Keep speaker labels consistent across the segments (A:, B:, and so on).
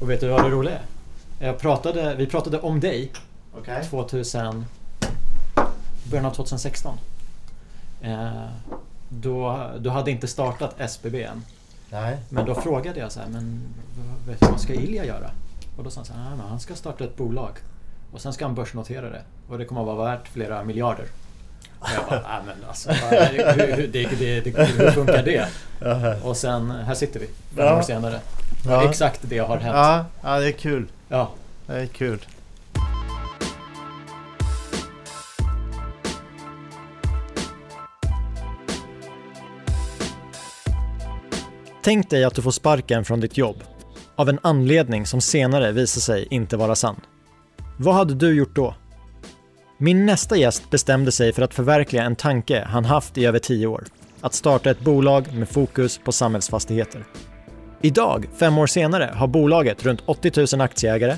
A: Och vet du vad det roliga är? Jag pratade, vi pratade om dig
B: Okej.
A: 2000, början av 2016. Eh, då, du hade inte startat SBB än.
B: Nej.
A: Men då frågade jag så här, men vad- vad ska Ilja göra? Och då sa han så här, "Nej, men han ska starta ett bolag. Och sen ska han börsnotera det. Och det kommer att vara värt flera miljarder. Och jag bara, nej men alltså, hur, hur, det, det, det, hur funkar det? Och sen, här sitter vi, fem
B: Ja.
A: år senare.
B: Ja.
A: Exakt det har hänt.
B: Ja, ja, det är kul.
A: Ja.
B: Det är kul.
A: Tänk dig att du får sparken från ditt jobb. Av en anledning som senare visar sig inte vara sann. Vad hade du gjort då? Min nästa gäst bestämde sig för att förverkliga en tanke han haft i över 10 år. Att starta ett bolag med fokus på samhällsfastigheter. Idag, fem år senare, har bolaget runt 80 000 aktieägare,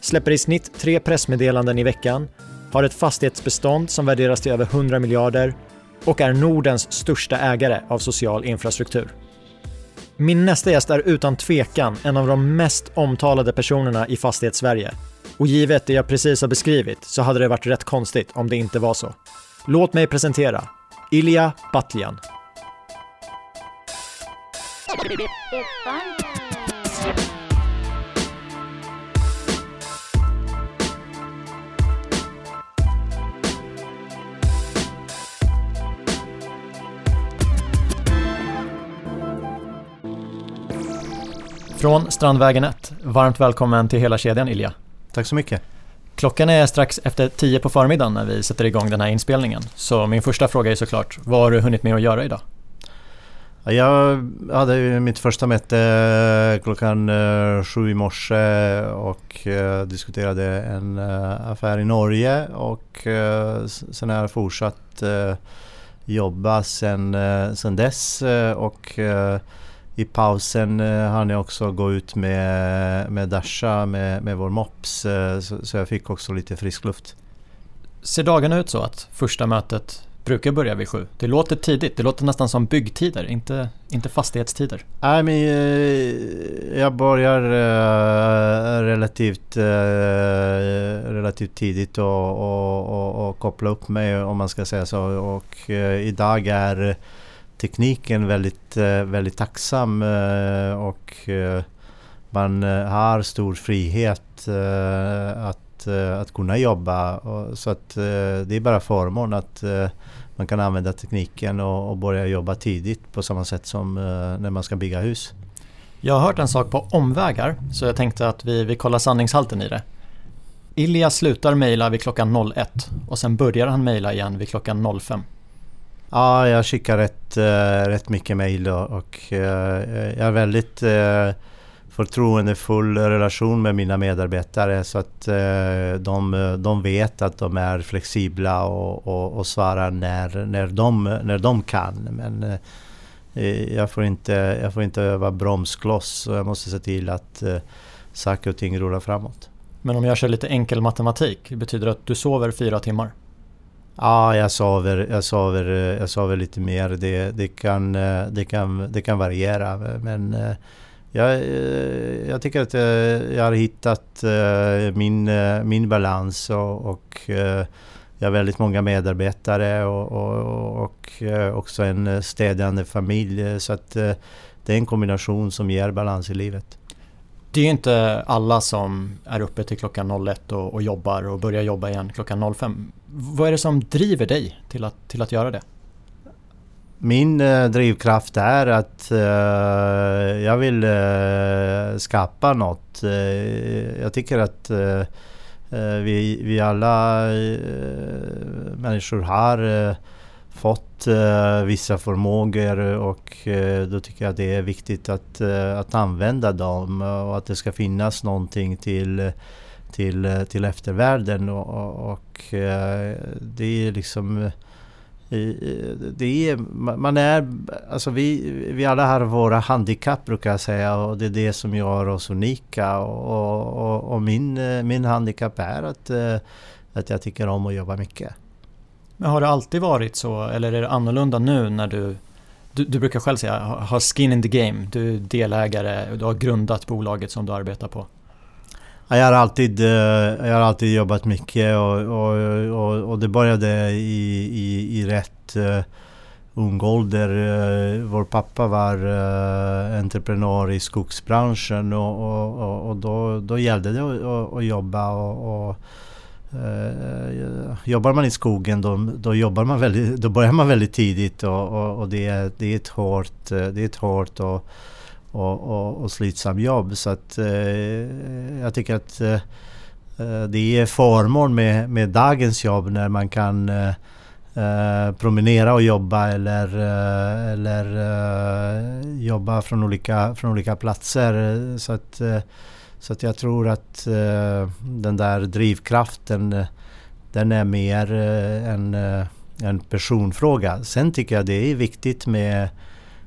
A: släpper i snitt tre pressmeddelanden i veckan, har ett fastighetsbestånd som värderas till över 100 miljarder och är Nordens största ägare av social infrastruktur. Min nästa gäst är utan tvekan en av de mest omtalade personerna i Fastighetssverige. Och givet det jag precis har beskrivit så hade det varit rätt konstigt om det inte var så. Låt mig presentera Ilja Batljan. Från Strandvägen 1, varmt välkommen till hela kedjan Ilja.
B: Tack så mycket.
A: Klockan är strax efter 10 på förmiddagen när vi sätter igång den här inspelningen. Så min första fråga är såklart, vad har du hunnit med att göra idag?
B: Ja, Jag hade mitt första möte klockan eh, sju i morse och eh, diskuterade en eh, affär i Norge och eh, sen har jag fortsatt eh, jobba sen, eh, sen dess eh, och eh, i pausen eh, hann jag också gå ut med, med Dasha med, med vår mops eh, så, så jag fick också lite frisk luft.
A: Ser dagarna ut så att första mötet brukar börja vid sju? Det låter tidigt, det låter nästan som byggtider, inte, inte fastighetstider.
B: Nej, men eh, jag börjar eh, relativt, relativt tidigt och, och, och, och koppla upp mig om man ska säga så. Och idag är tekniken väldigt, eh, väldigt tacksam eh, och eh, man har stor frihet att, att kunna jobba. Så att det är bara förmån att man kan använda tekniken och, och börja jobba tidigt på samma sätt som när man ska bygga hus.
A: Jag har hört en sak på omvägar, så jag tänkte att vi, vi kollar sanningshalten i det. Ilja slutar mejla vid klockan 01 och sen börjar han mejla igen vid klockan 05.
B: Ja, jag skickar rätt, eh, rätt mycket mejl och, eh, jag har väldigt eh, förtroendefull relation med mina medarbetare så att de, de vet att de är flexibla och, och, och svarar när, när, de, när de kan. Men jag, får inte, jag får inte öva bromskloss och jag måste se till att saker och ting rullar framåt.
A: Men om jag kör lite enkel matematik, betyder det att du sover fyra timmar?
B: Ja, jag sover, jag sover, jag sover lite mer. Det, det, kan, eh, det, kan, det kan variera. Men eh, jag, eh, jag tycker att jag har hittat min, min balans och, och jag har väldigt många medarbetare och, och, och också en stödjande städande familj. Så att det är en kombination som ger balans i livet.
A: Det är ju inte alla som är uppe till klockan 01 och, och jobbar och börjar jobba igen klockan 05. Vad är det som driver dig till att, till att göra det?
B: Min eh, drivkraft är att eh, jag vill eh, skapa något. Eh, jag tycker att eh, eh vi, vi alla eh, människor har eh, fått eh, vissa förmågor och eh, då tycker jag det är viktigt att, eh, att använda dem och att det ska finnas någonting till till, till eftervärlden och, och, eh, det är liksom eh, det är, man är, alltså vi, vi alla har våra handikapp brukar jag säga och det är det som gör oss unika och, och, och min, eh, min handikapp är att, eh, att jag tycker om att jobba mycket.
A: Men har det alltid varit så eller är det annorlunda nu när du du, du brukar själv säga har skin in the game, du är delägare, du har grundat bolaget som du arbetar på.
B: Jag har alltid, eh, jag har alltid jobbat mycket och, och, och, och det började i, i, i rätt eh, ung ålder. Eh, vår pappa var entreprenör i skogsbranschen och, och, och då, då gällde det att, att jobba och, och Uh, jobbar man i skogen då, då, jobbar man väldigt, då börjar man väldigt tidigt och, och, och det, är, det är ett hårt, eh, det är ett hårt och, och, och, och slitsamt jobb. Så att uh, jag tycker att uh, det är förmån med, med dagens jobb när man kan promenera och jobba eller, eller jobba från olika, från olika platser. Så att så att jag tror att eh, den där drivkraften eh, den är mer eh, en, eh, en personfråga. Sen tycker jag det är viktigt med,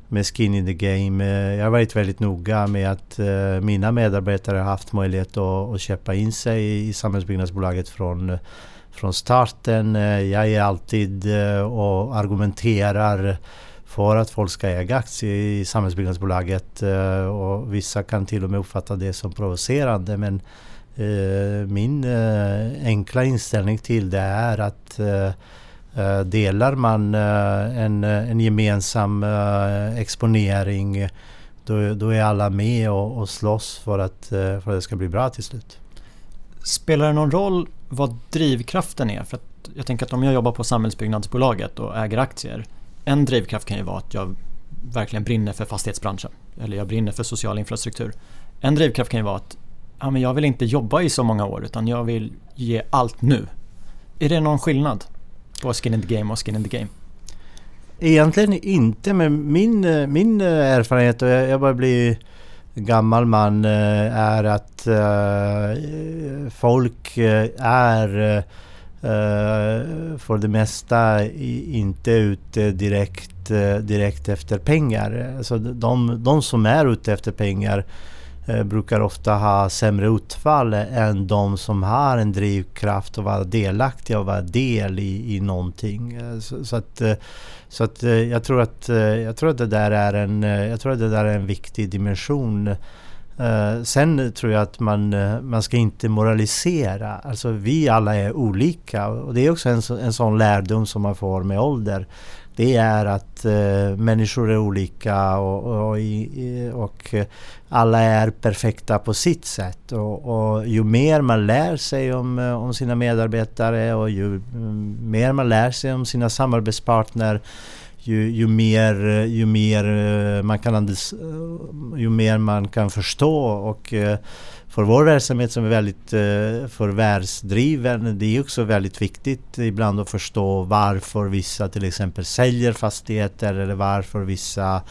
B: med skin in the game. Jag har varit väldigt noga med att mina medarbetare har haft möjlighet att, att köpa in sig i samhällsbyggnadsbolaget från, från starten. Jag är alltid och argumenterar för att folk ska äga aktier i samhällsbyggnadsbolaget eh, och vissa kan till och med uppfatta det som provocerande men eh, min eh, enkla inställning till det är att delar man en, en gemensam exponering då, då är alla med och, och slåss för att, för att det ska bli bra till slut.
A: Spelar det någon roll vad drivkraften är? För att jag tänker att om jag jobbar på samhällsbyggnadsbolaget och äger aktier en drivkraft kan ju vara att jag verkligen brinner för fastighetsbranschen. Eller jag brinner för social infrastruktur. En drivkraft kan ju vara att ja, men jag vill inte jobba i så många år utan jag vill ge allt nu. Är det någon skillnad på skin in the game och skin in the game?
B: Egentligen inte men min, min erfarenhet och jag börjar bli gammal man eh, är att eh, folk eh, är Eh, för det mesta inte ute direkt, uh, direkt efter pengar. Alltså de, de som är ute efter pengar uh, brukar ofta ha sämre utfall än de som har en drivkraft att vara delaktiga och vara del i, i någonting. Så, så att, så att jag, tror att, jag tror att det där är en, jag tror att det där är en viktig dimension Uh, Eh, sen tror jag att man, uh, man ska inte moralisera. Alltså vi alla är olika och det är också en, en sån lärdom som man får med ålder. Det är att uh, människor är olika och, och, och, alla är perfekta på sitt sätt. Och, och, ju mer man lär sig om, om sina medarbetare och ju mm, mer man lär sig om sina samarbetspartner ju, ju, mer, ju mer eh, man kan eh, ju mer man kan förstå och eh, för vår verksamhet som är väldigt förvärvsdriven, det är också väldigt viktigt ibland att förstå varför vissa till exempel säljer fastigheter eller varför vissa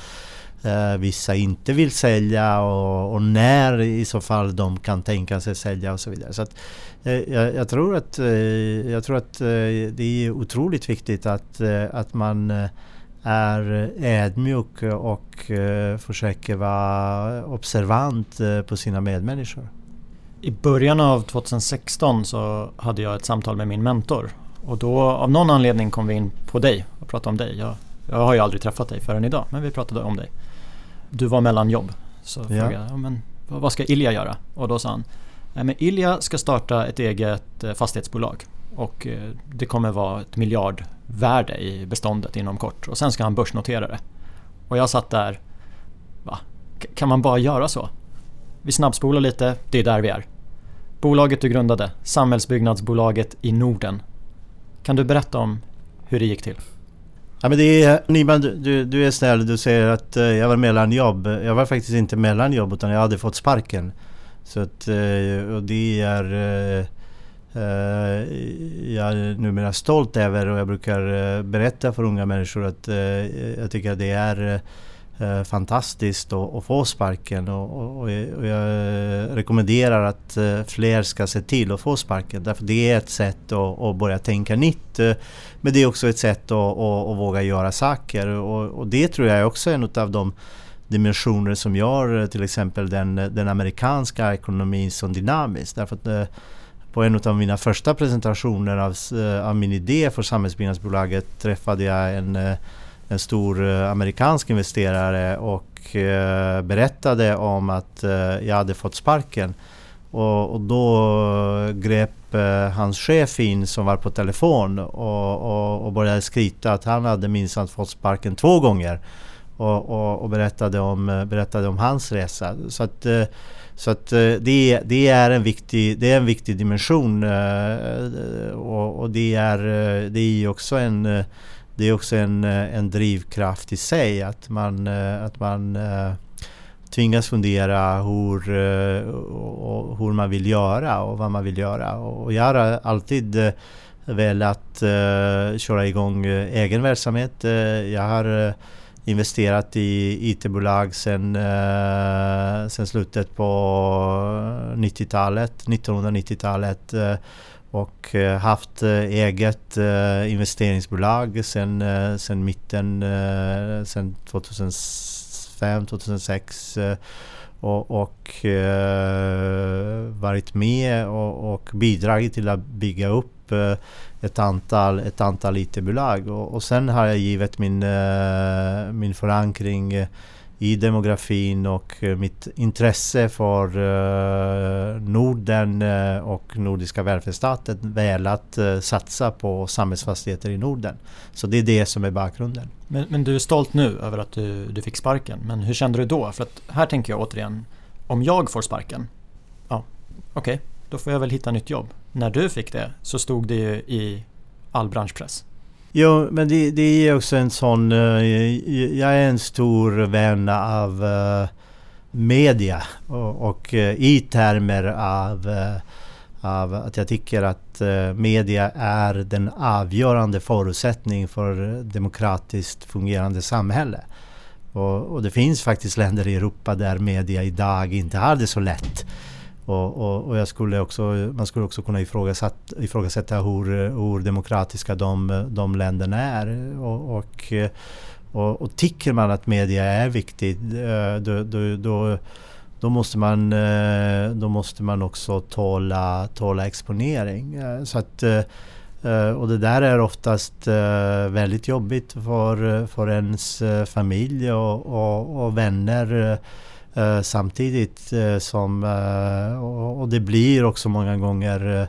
B: vissa inte vill sälja och, och, när i så fall de kan tänka sig sälja och så vidare. Så att, jag, jag, tror att, jag tror att det är otroligt viktigt att, att man är ödmjuk och eh, försöker vara observant eh, på sina medmänniskor.
A: I början av 2016 så hade jag ett samtal med min mentor och då av någon anledning kom vi in på dig och pratade om dig. Jag, jag har ju aldrig träffat dig förrän idag men vi pratade om dig. Du var mellan jobb så ja. frågade jag men vad ska Ilja göra? Och då sa han Nej, men Ilja ska starta ett eget eh, fastighetsbolag och eh, det kommer vara ett miljardvärde i beståndet inom kort och sen ska han börsnotera det. Och jag satt där, va? Kan man bara göra så? Vi snabbspolar lite, det är där vi är. Bolaget du grundade, Samhällsbyggnadsbolaget i Norden. Kan du berätta om hur det gick till?
B: Ja men det är, Niman du, du är snäll, du säger att eh, jag var mellan jobb. Jag var faktiskt inte mellan jobb utan jag hade fått sparken. Så att, eh, och det är... Eh, jag är numera stolt över och jag brukar eh, berätta för unga människor att eh, jag tycker att det är fantastiskt att, få sparken och, jag rekommenderar att fler ska se till att få sparken. Därför det är ett sätt att, börja tänka nytt. Men det är också ett sätt att, våga göra saker och, det tror jag är en av de dimensioner som gör till exempel den, den amerikanska ekonomin så dynamisk. Därför att på en av mina första presentationer av, eh, av min idé för samhällsbyggnadsbolaget träffade jag en, eh, en stor eh, amerikansk investerare och berättade om att jag hade fått sparken. Och, och då grep eh, hans chef in som var på telefon och, och, och började skryta att han hade minsann fått sparken två gånger. Och, och, och, berättade, om, berättade om hans resa. Så att, eh, så att eh, det, det, är en viktig, det är en viktig dimension eh, och, och det, är, eh, det är också en, det är också en, en drivkraft i sig att man, att man tvingas fundera hur, hur man vill göra och vad man vill göra. Och jag har alltid velat köra igång egen verksamhet. Jag har investerat i IT-bolag sen, eh, sen slutet på 90-talet, 1990-talet eh, och eh, haft eh, eget eh, investeringsbolag sen, eh, sen mitten, sen 2005, 2006 och, och varit med och, och bidragit till att bygga upp ett antal, ett antal IT-bolag. Och, och sen har jag givet min, uh, min förankring eh, i demografin och eh, mitt intresse för Norden och nordiska välfärdsstaten velat satsa på samhällsfastigheter i Norden. Så det är det som är bakgrunden.
A: Men, men du är stolt nu över att du, du fick sparken. Men hur kände du då? För att här tänker jag återigen, om jag får sparken, ja, okej, okay, då får jag väl hitta nytt jobb. När du fick det så stod det ju i all branschpress.
B: Jo, men det, det är också en sån... Eh, jag är en stor vän av eh, media och, och eh, i termer av, av att jag tycker att media är den avgörande förutsättningen för demokratiskt fungerande samhälle. Och, och, det finns faktiskt länder i Europa där media idag inte har det så lätt. Och, och, och, jag skulle också, man skulle också kunna ifrågasätta, ifrågasätta hur, hur demokratiska de, de länderna är. Och, och, och, och tycker man att media är viktigt eh, då, då, då, då, måste, man, eh, då måste man också tåla, tåla exponering. Eh, så att, och det där är oftast väldigt jobbigt för, för ens familj och, och, och vänner Eh, samtidigt eh, som... eh, och, och, det blir också många gånger eh,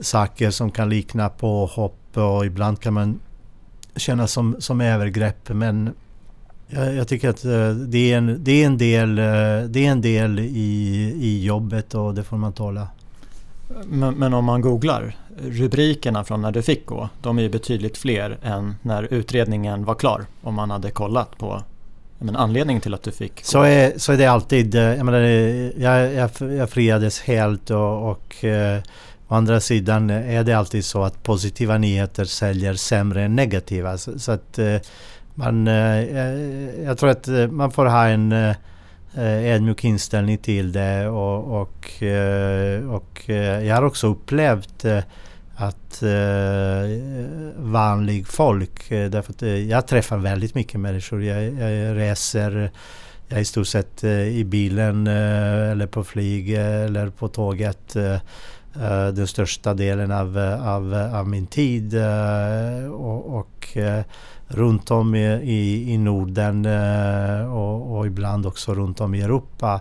B: saker som kan likna på hopp och ibland kan man känna som, som övergrepp men jag, jag tycker att eh, det är en, det är en del, eh, det är en del i, i jobbet och det får man tåla.
A: Men, men, om man googlar rubrikerna från när du fick gå, de är ju betydligt fler än när utredningen var klar. Om man hade kollat på men anledningen till att du fick...
B: Så är, så är det alltid. Eh, jag, menar, jag, jag, jag friades helt och, och eh, å andra sidan är det alltid så att positiva nyheter säljer sämre än negativa. Så, så att eh, man... jag tror att man får ha en ödmjuk inställning till det och, och, och jag har också upplevt att eh, vanlig folk, eh, därför att eh, jag träffar väldigt mycket människor. Jag, jag reser jag är i stort sett eh, i bilen eh, eller på flyg eller på tåget eh, eh, den största delen av, av, av min tid. och, och runt om i, i, i Norden och, och, ibland också runt om i Europa.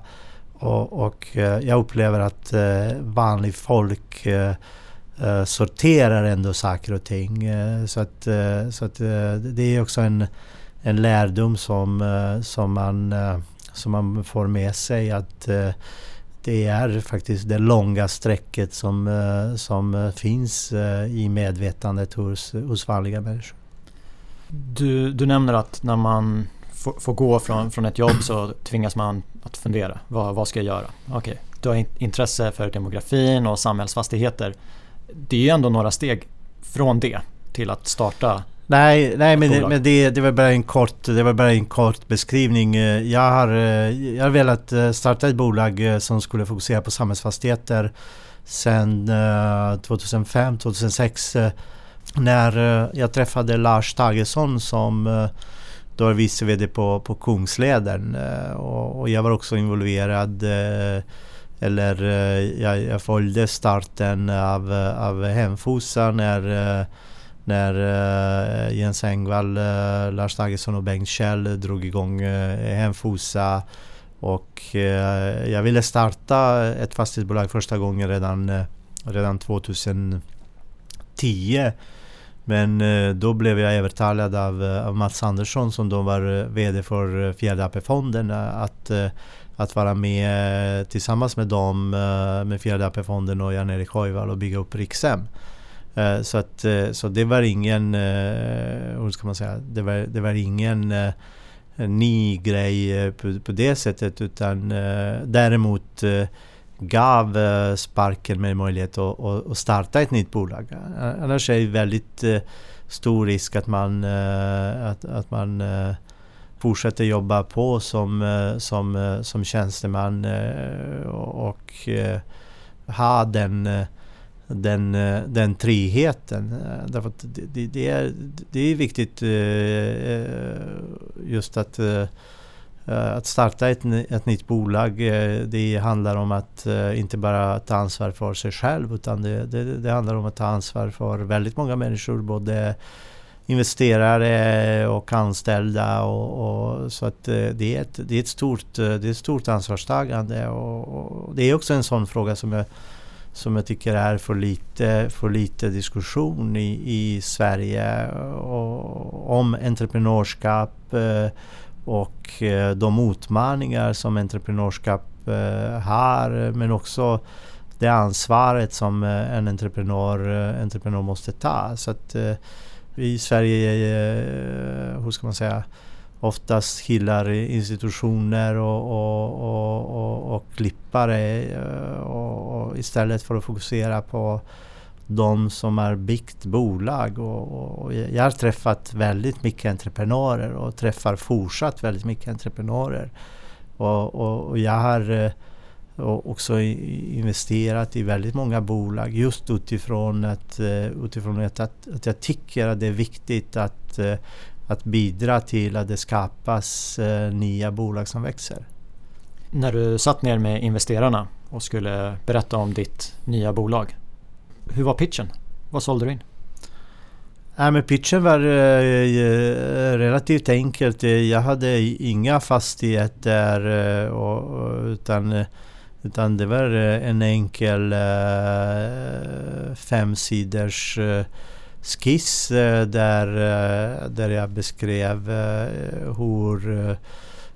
B: Och, och jag upplever att vanligt folk eh, sorterar ändå saker och ting. Eh, så att, eh, så att eh, det är också en, en lärdom som, eh, som, man, som man får med sig att det är faktiskt det långa strecket som, som finns i medvetandet hos, hos vanliga människor.
A: Du, du nämner att när man får, får, gå från, från ett jobb så tvingas man att fundera. Vad, vad ska jag göra? Okej, okay. du har intresse för demografin och samhällsfastigheter det är ju ändå några steg från det till att starta
B: Nej, nej men, det, men det, det, var bara en kort, det var bara en kort beskrivning. Jag har, jag har velat eh, starta ett bolag eh, som skulle fokusera på samhällsfastigheter sen 2005-2006 eh, när jag träffade Lars Tagesson som då är vice VD på, på Kungsleden och jag var också involverad eller eh, jag, jag följde starten av, eh, av Hemfosa när, eh, när Jens Engvall, Lars Dagesson och Bengt Kjell drog igång Hemfosa. Och jag ville starta ett fastighetsbolag första gången redan, redan 2010. Men då blev jag övertalad av, av Mats Andersson som då var VD för Fjärde AP-fonden att att vara med eh, tillsammans med dem, eh, med Fjärde AP-fonden och Jan-Erik Hoival och bygga upp Rikshem. Eh, så, att, så det var ingen, hur ska man säga, det var, det var ingen ny grej på, på det sättet utan däremot gav sparken med möjlighet att, att starta ett nytt bolag. Annars är det väldigt stor risk att man, att, att man fortsätter jobba på som, eh, som, eh, som tjänsteman eh, och ha den, den, den friheten. Därför att det, det, är, det är viktigt just att att starta ett, ett nytt bolag, det handlar om att inte bara ta ansvar för sig själv utan det, det, det handlar om att ta ansvar för väldigt många människor, både investerare eh, och anställda. Och, och så att eh, det är, ett, det, är ett stort, eh, det är ett stort ansvarstagande. Och, och, det är också en sån fråga som jag, som jag tycker är för lite, för lite diskussion i, i Sverige och, om entreprenörskap och de utmaningar som entreprenörskap har men också det ansvaret som en entreprenör, entreprenör måste ta. Så att, i Sverige, eh, hur ska man säga, oftast hyllar institutioner och, och, och, och, och klippare eh, och, istället för att fokusera på de som har byggt bolag. Och, jag har träffat väldigt mycket entreprenörer och träffar fortsatt väldigt mycket entreprenörer. Och, jag har eh, och också investerat i väldigt många bolag just utifrån att, eh, utifrån att, att jag tycker att det är viktigt att, eh, att bidra till att det skapas eh, nya bolag som växer.
A: När du satt ner med investerarna och skulle berätta om ditt nya bolag. Hur var pitchen? Vad sålde du in?
B: Ja, men pitchen var eh, relativt enkelt. Jag hade inga fastigheter eh, och, utan utan det var eh, en enkel eh, femsiders eh, skiss eh, där, eh, där jag beskrev eh, hur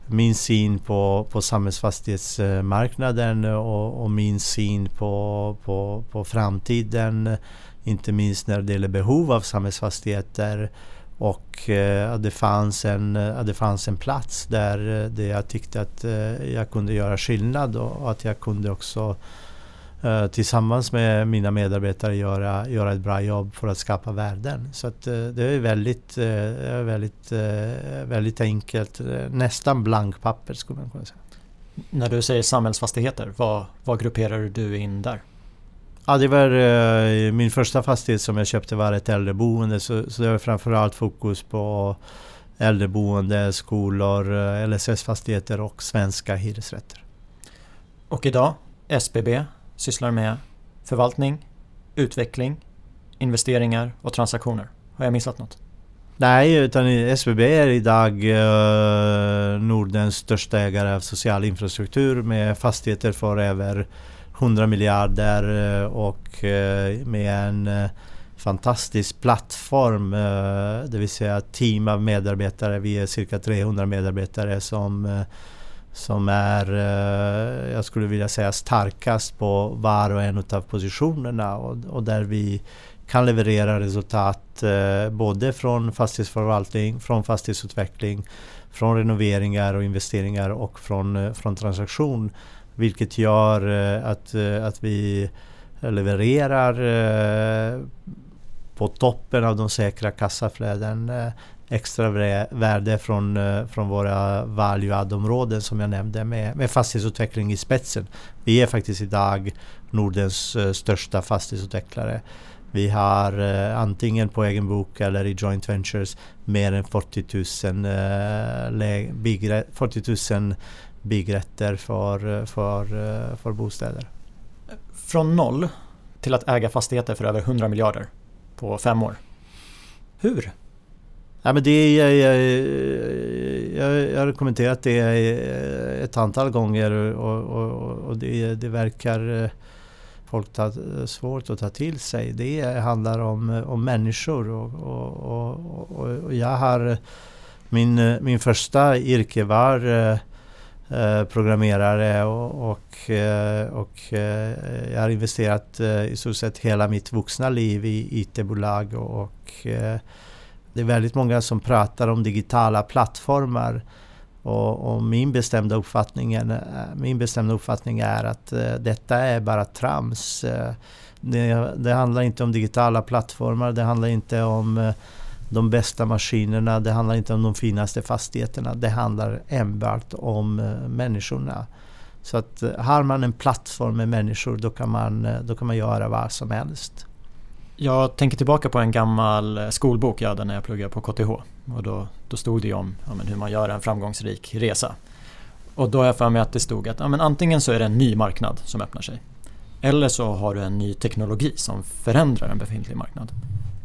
B: min syn på, på samhällsfastighetsmarknaden och, och min syn på, på, på framtiden. Inte minst när det gäller behov av samhällsfastigheter och eh, att det, fanns en, att det fanns en plats där, eh, där jag tyckte att eh, jag kunde göra skillnad och att jag kunde också tillsammans med mina medarbetare göra, göra ett bra jobb för att skapa värden. Så att, det är väldigt, väldigt, väldigt enkelt. Nästan blankpapper skulle man kunna säga.
A: När du säger samhällsfastigheter, vad, vad grupperar du in där?
B: Ja, det var uh, min första fastighet som jag köpte var ett äldreboende. Så, så det var framförallt fokus på äldreboende, skolor, eh, LSS-fastigheter och svenska hyresrätter.
A: Och idag, SBB sysslar med förvaltning, utveckling, investeringar och transaktioner. Har jag missat något?
B: Nej, utan SBB är idag uh, Nordens största ägare av social infrastruktur med fastigheter för över 100 miljarder eh, och eh, med en eh, fantastisk plattform, det vill säga team av medarbetare. Vi är cirka 300 medarbetare som, som är, jag skulle vilja säga starkast på var och en av positionerna och, och där vi kan leverera resultat både från fastighetsförvaltning, från fastighetsutveckling, från renoveringar och investeringar och från, från transaktion vilket gör eh, att, eh, att vi levererar eh, på toppen av de säkra kassaflöden extra värde från, från våra value-add-områden som jag nämnde med, med fastighetsutveckling i spetsen. Vi är faktiskt idag Nordens största fastighetsutvecklare. Vi har eh, antingen på egen bok eller i joint ventures mer än 40 000, eh, 40 000 byggrätter för, för, för bostäder.
A: Från noll till att äga fastigheter för över 100 miljarder på fem år. Hur?
B: Ja, men det är, jag, jag, jag har kommenterat det ett antal gånger och, och, och det, det, verkar folk ta, svårt att ta till sig. Det handlar om, om människor och, och, och jag har min, min första yrke var Eh, Eh, programmerare och, och, eh, och eh, jag har investerat i stort sett hela mitt vuxna liv i IT-bolag och det är väldigt många som pratar om digitala plattformar och, och, min, bestämda uppfattning är, min bestämda uppfattning är att detta är bara trams. Det, det handlar inte om digitala plattformar, det handlar inte om de bästa maskinerna, det handlar inte om de finaste fastigheterna. Det handlar enbart om eh, människorna. Så att eh, har man en plattform med människor då kan man, eh, då kan man göra vad som helst.
A: Jag tänker tillbaka på en gammal skolbok jag hade när jag pluggade på KTH. Och då, då stod det ju om ja, hur man gör en framgångsrik resa. Och då har jag för mig att det stod att ja, men antingen så är det en ny marknad som öppnar sig. Eller så har du en ny teknologi som förändrar en befintlig marknad.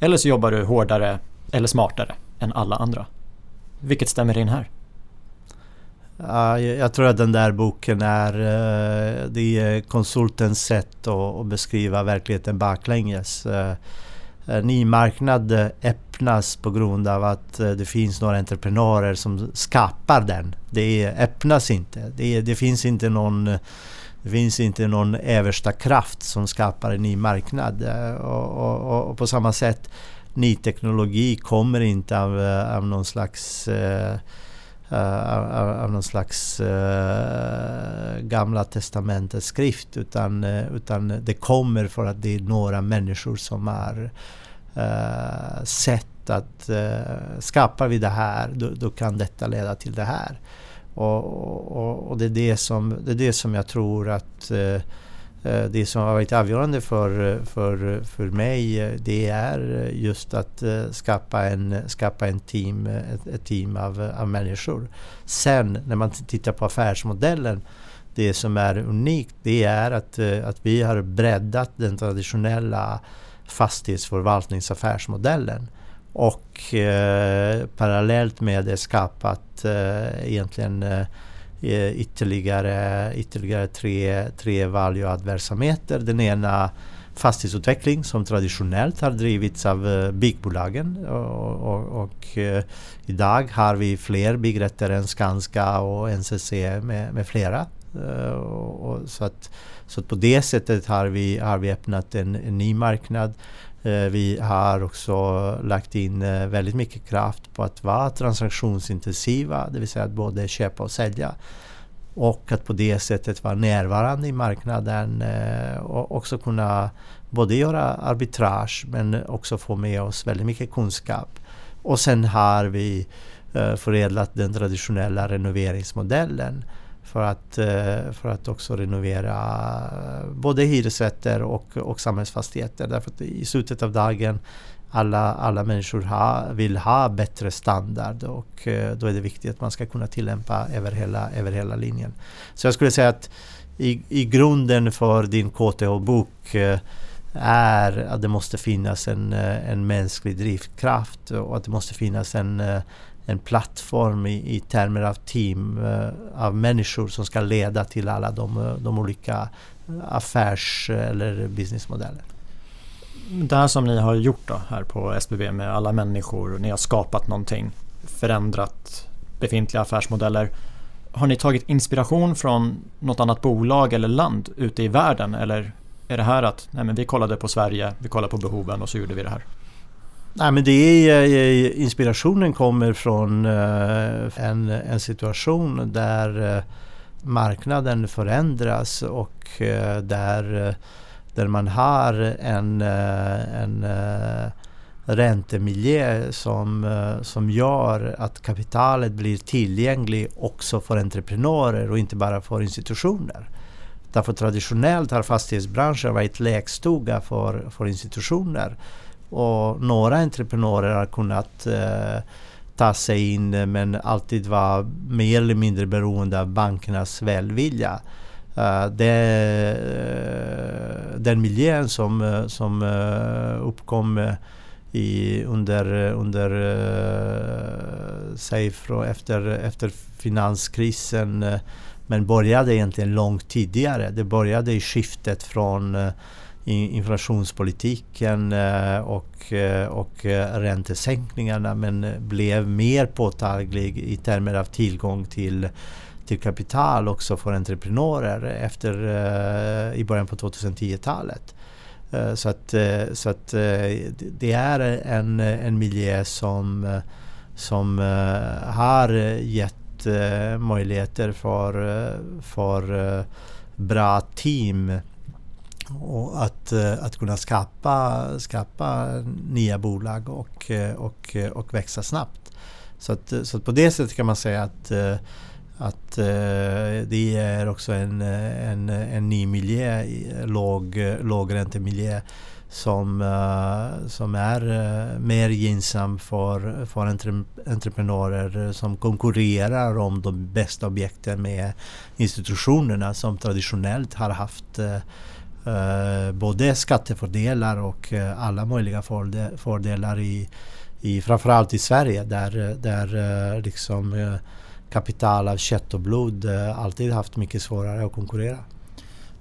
A: Eller så jobbar du hårdare eller smartare än alla andra. Vilket stämmer in här?
B: jag tror att den där boken är, eh, det är konsultens sätt att beskriva verkligheten baklänges. Eh, eh, en ny marknad öppnas på grund av att det finns några entreprenörer som skapar den. Det öppnas inte. Det, det finns inte någon det finns inte någon översta kraft som skapar en ny marknad. Och, och, och på samma sätt ny teknologi kommer inte av, eh, av någon slags eh, eh, av, av någon slags uh, gamla testamentets skrift utan, uh, utan det kommer för att det är några människor som har uh, sett att uh, skapar vi det här då, då, kan detta leda till det här. Och, och, och, det, är det, som, det är det som jag tror att Eh, Eh, det som har varit avgörande för, för, för mig eh, det är just att eh, skapa en, skapa en team, ett, ett team av, av människor. Sen när man tittar på affärsmodellen det som är unikt det är att, att vi har breddat den traditionella fastighetsförvaltningsaffärsmodellen och eh, parallellt med det skapat eh, egentligen Eh, Eh, ytterligare, ytterligare tre, tre value-add-verksamheter. Den ena fastighetsutveckling som traditionellt har drivits av eh, byggbolagen och, och, och eh, idag har vi fler byggrätter än Skanska och NCC med, med flera. Och, så, att, så att på det sättet har vi, har vi öppnat en, en ny marknad. Eh, vi har också lagt in eh, väldigt mycket kraft på att vara transaktionsintensiva, det vill säga att både köpa och sälja. Och att på det sättet vara närvarande i marknaden eh, och också kunna både göra arbitrage men också få med oss väldigt mycket kunskap. Och sen har vi förädlat den traditionella renoveringsmodellen för att, eh, för att också renovera eh, både hyresrätter och, och samhällsfastigheter. Därför att i slutet av dagen alla, alla människor ha, vill ha bättre standard och eh, då är det viktigt att man ska kunna tillämpa över hela, över hela linjen. Så jag skulle säga att i, i grunden för din KTH-bok är att det måste finnas en, en mänsklig drivkraft och att det måste finnas en, en plattform i, i termer av team eh, av människor som ska leda till alla de, eh, de olika eh, affärs eller businessmodeller
A: det här som ni har gjort då här på SBB med alla människor, ni har skapat någonting, förändrat befintliga affärsmodeller. Har ni tagit inspiration från något annat bolag eller land ute i världen eller är det här att nej men vi kollade på Sverige, vi kollade på behoven och så gjorde vi det här?
B: Nej men det är, eh, inspirationen kommer från eh, en, en situation där eh, marknaden förändras och där där man har en, en räntemiljö som, som gör att kapitalet blir tillgängligt också för entreprenörer och inte bara för institutioner. Därför traditionellt har fastighetsbranschen varit lekstuga för, för institutioner. Och några entreprenörer har kunnat eh, ta sig in men alltid var mer eller mindre beroende av bankernas välvilja. Uh, det, eh, den miljön som, eh, som uppkom i, under, under säg, från efter, efter finanskrisen men började egentligen långt tidigare. Det började i skiftet från inflationspolitiken eh, och, eh, och eh, räntesänkningarna men blev mer påtaglig i termer av tillgång till till kapital också för entreprenörer efter, i början på 2010-talet. Så att, så att det är en, en miljö som, som har gett möjligheter för, för bra team och att, eh, att kunna skapa, skapa nya bolag och, eh, och, eh, och växa snabbt. Så, att, så att på det sättet kan man säga att att det är också en, en, en ny miljö, låg, lågräntemiljö som, som är mer gynnsam för, för entre, entreprenörer som konkurrerar om de bästa objekten med institutionerna som traditionellt har haft Eh, både skattefördelar och eh, alla möjliga fördelar i, i framförallt i Sverige där, eh, där liksom kapital av kött och blod alltid haft mycket svårare att konkurrera.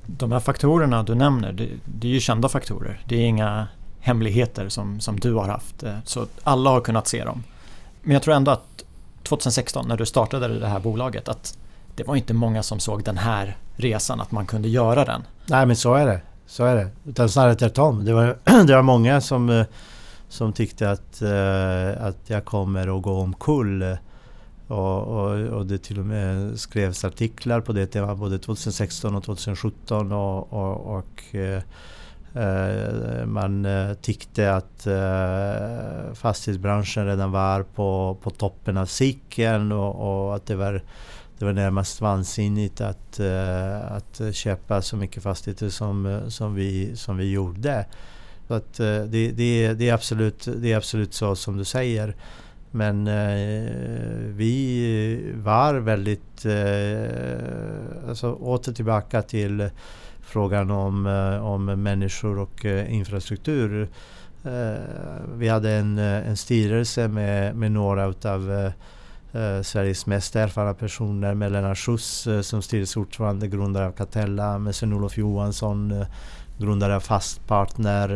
A: De här faktorerna du nämner, det, det är ju kända faktorer. Det är inga hemligheter som, som du har haft. Så alla har kunnat se dem. Men jag tror ändå att 2016 när du startade det här bolaget att det var inte många som såg den här resan, att man kunde göra den.
B: Nej men så är det. Så är det. Utan snarare tvärtom. Det var, det var många som, eh, som tyckte att, eh, att jag kommer att gå omkull och, och, och, det till och med skrevs artiklar på det temat både 2016 och 2017. Och, och, och eh, eh man tyckte att eh, fastighetsbranschen redan var på, på toppen av cykeln och, och att det var, det var närmast vansinnigt att, eh, att köpa så mycket fastigheter som, eh, som, vi, som vi gjorde. Så att, eh, det, det, det, är absolut, det är absolut så som du säger. Men vi var väldigt... Eh, alltså åter tillbaka till frågan om, om människor och infrastruktur. Vi hade en, en styrelse med, med några utav Eh, Sveriges mest erfarna personer med Lennart Schuss eh, som styrelseordförande, grundare av Catella, med Sven-Olof Johansson, eh, grundare av Fastpartner,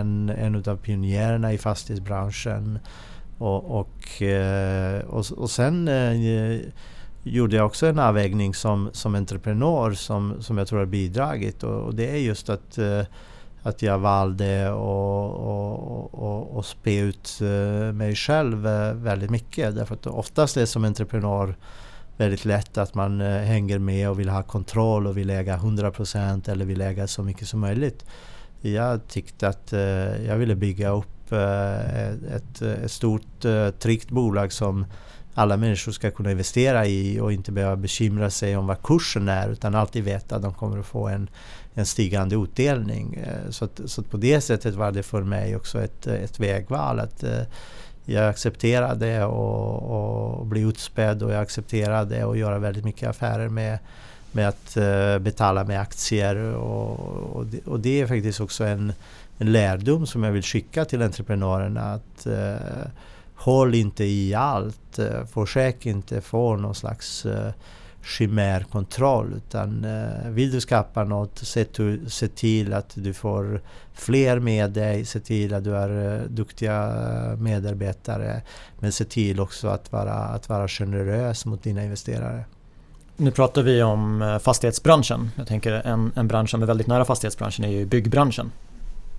B: en, en utav pionjärerna i fastighetsbranschen. Och, och, och, och sen eh, gjorde jag också en avvägning som, som entreprenör som, som jag tror har bidragit. Och, och det är just att, eh, att jag valde att och, och, och spä ut eh, mig själv eh, väldigt mycket. Därför att oftast är det som entreprenör väldigt lätt att man eh, hänger med och vill ha kontroll och vill äga 100% eller vill äga så mycket som möjligt. Jag tyckte att jag ville bygga upp ett, ett stort tryggt bolag som alla människor ska kunna investera i och inte behöva bekymra sig om vad kursen är utan alltid veta att de kommer att få en, en stigande utdelning. Eh, så, att, så att på det sättet var det för mig också ett, ett vägval. Att eh, jag accepterade och, och bli utspädd och jag accepterade att göra väldigt mycket affärer med, med att eh, betala med aktier. Och, och, det, och det är faktiskt också en en lärdom som jag vill skicka till entreprenörerna. Att håll inte i allt. Försök inte få någon slags chimärkontroll. Utan eh, vill du skapa något, se, se till att du får fler med dig. Se till att du har eh, duktiga medarbetare. Men se till också att vara, att vara generös mot dina investerare.
A: Nu pratar vi om eh, fastighetsbranschen. Jag tänker en, en bransch som är väldigt nära fastighetsbranschen är ju byggbranschen.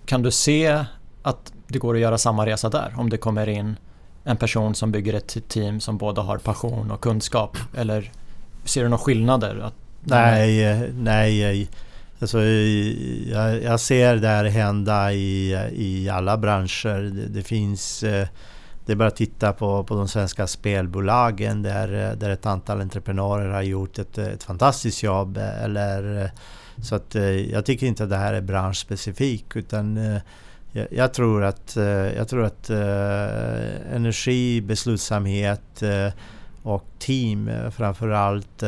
A: Kan du se att det går att göra samma resa där? Om det kommer in en person som bygger ett team som både har passion och kunskap? Eller ser du några skillnader? Att
B: nej, nej. Alltså, jag, jag ser det här hända i, i alla branscher. Det, det finns... Eh, det är bara att titta på, på de svenska spelbolagen där, eh, där ett antal entreprenörer har gjort ett, eh, ett fantastiskt jobb. Eller så att jag tycker inte att det här är branschspecifikt utan jag, jag, tror att, jag tror att energi, beslutsamhet och team, framförallt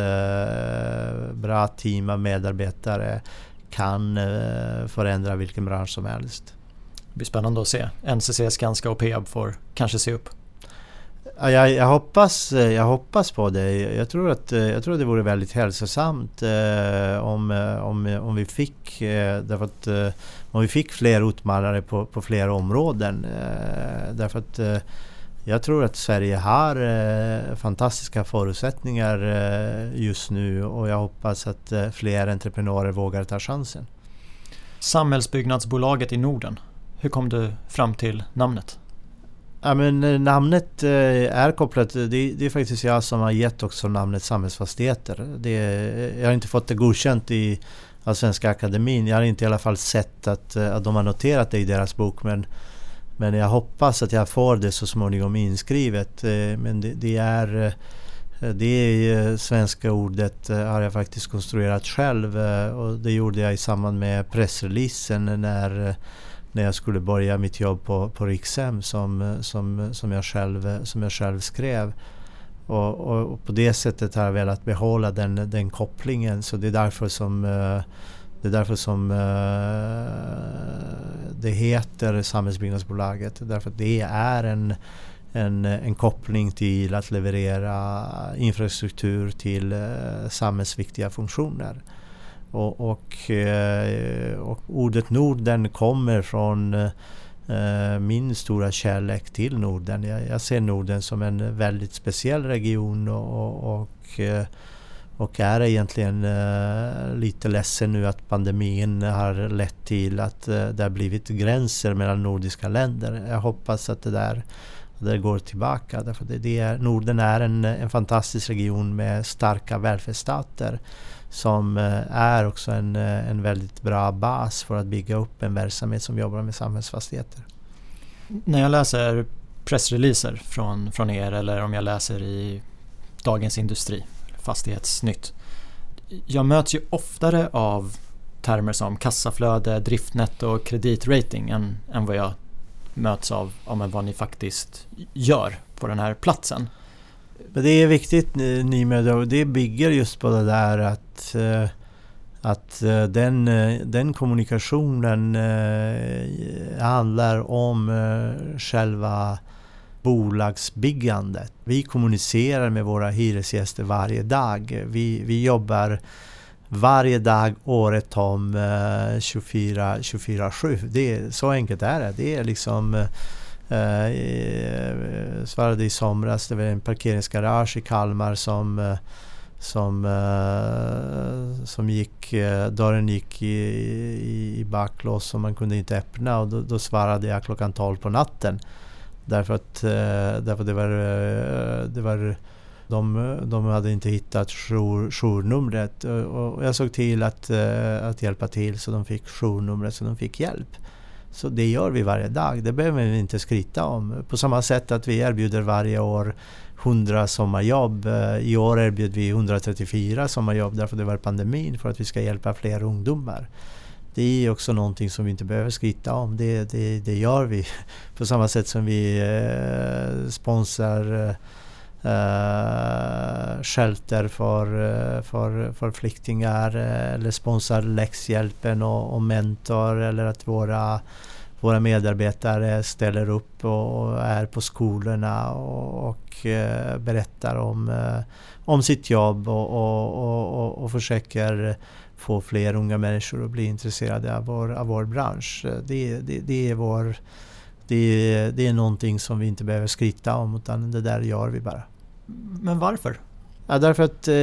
B: bra team av medarbetare kan förändra vilken bransch som helst.
A: Det blir spännande att se. NCC, Skanska och Peab får kanske se upp.
B: jag, jag, hoppas, jag hoppas på det. Jag tror att, jag tror att det vore väldigt hälsosamt eh, om, om, om vi fick eh, därför att, eh, om vi fick fler utmanare på, på flera områden. Eh, därför att eh, jag tror att Sverige har eh, fantastiska förutsättningar just nu och jag hoppas att fler entreprenörer vågar ta chansen.
A: Samhällsbyggnadsbolaget i Norden, hur kom du fram till namnet?
B: Ja, men eh, namnet eh, är kopplat, det, det är faktiskt jag som har gett också namnet Samhällsfastigheter. Det, jag har inte fått det godkänt i, av Svenska Akademin. Jag har inte i alla fall sett att, eh, att de har noterat det i deras bok. Men, men jag hoppas att jag får det så småningom inskrivet. Eh, men det, det är eh, det svenska ordet eh, har jag faktiskt konstruerat själv och det gjorde jag i samband med pressreleasen när när jag skulle börja mitt jobb på, på Rikshem som, som, som, jag själv, som jag själv skrev. Och, och, och, på det sättet har jag velat behålla den, den kopplingen så det är därför som det är därför som eh, det heter Samhällsbyggnadsbolaget. Därför att det är en, en, en koppling till att leverera infrastruktur till eh, samhällsviktiga funktioner. Och, och, eh, och ordet Norden kommer från min stora kärlek till Norden. Jag, jag, ser Norden som en väldigt speciell region och, och, och är egentligen eh, lite ledsen nu att pandemin har lett till att eh, det har blivit gränser mellan nordiska länder. Jag hoppas att det där det går tillbaka. Därför det, det är, Norden är en, en fantastisk region med starka välfärdsstater som eh, är också en, eh, en väldigt bra bas för att bygga upp en verksamhet som jobbar med samhällsfastigheter.
A: När jag läser pressreleaser från, från er eller om jag läser i Dagens Industri, Fastighetsnytt. Jag möts ju oftare av termer som kassaflöde, driftnetto och kreditrating än, än vad jag möts av om vad ni faktiskt gör på den här platsen.
B: Men det är viktigt eh, Nimed och det bygger just på det där att, eh, att eh, den, den kommunikationen handlar om själva bolagsbyggandet. Vi kommunicerar med våra hyresgäster varje dag. Vi, vi jobbar varje dag året om eh, 24-7. 24, så enkelt är det. Det är liksom eh, eh, svarade i somras. Det var en parkeringsgarage i Kalmar som eh, som, eh, som gick, dörren gick i, i, i backlås och man kunde inte öppna och då, då svarade jag klockan 12 på natten. Därför att, eh, därför att det var, eh, det var de, de hade inte hittat jour, journumret och, jag såg till att, eh, att hjälpa till så de fick journumret så de fick hjälp. Så det gör vi varje dag, det behöver vi inte skryta om. På samma sätt att vi erbjuder varje år 100 sommarjobb. I år erbjuder vi 134 sommarjobb därför det var pandemin för att vi ska hjälpa fler ungdomar. Det är också någonting som vi inte behöver skryta om, det, det, det gör vi. På samma sätt som vi eh, sponsrar eh, shelter för, eh, för, för flyktingar eh, eller sponsrar läxhjälpen och, och mentor eller att våra våra medarbetare ställer upp och är på skolorna och, och eh, berättar om, om sitt jobb och, och, och, och, försöker få fler unga människor att bli intresserade av vår, av vår bransch. Det, det, det är vår, det, det är någonting som vi inte behöver skryta om utan det där gör vi bara.
A: Men varför?
B: Ja, därför att eh,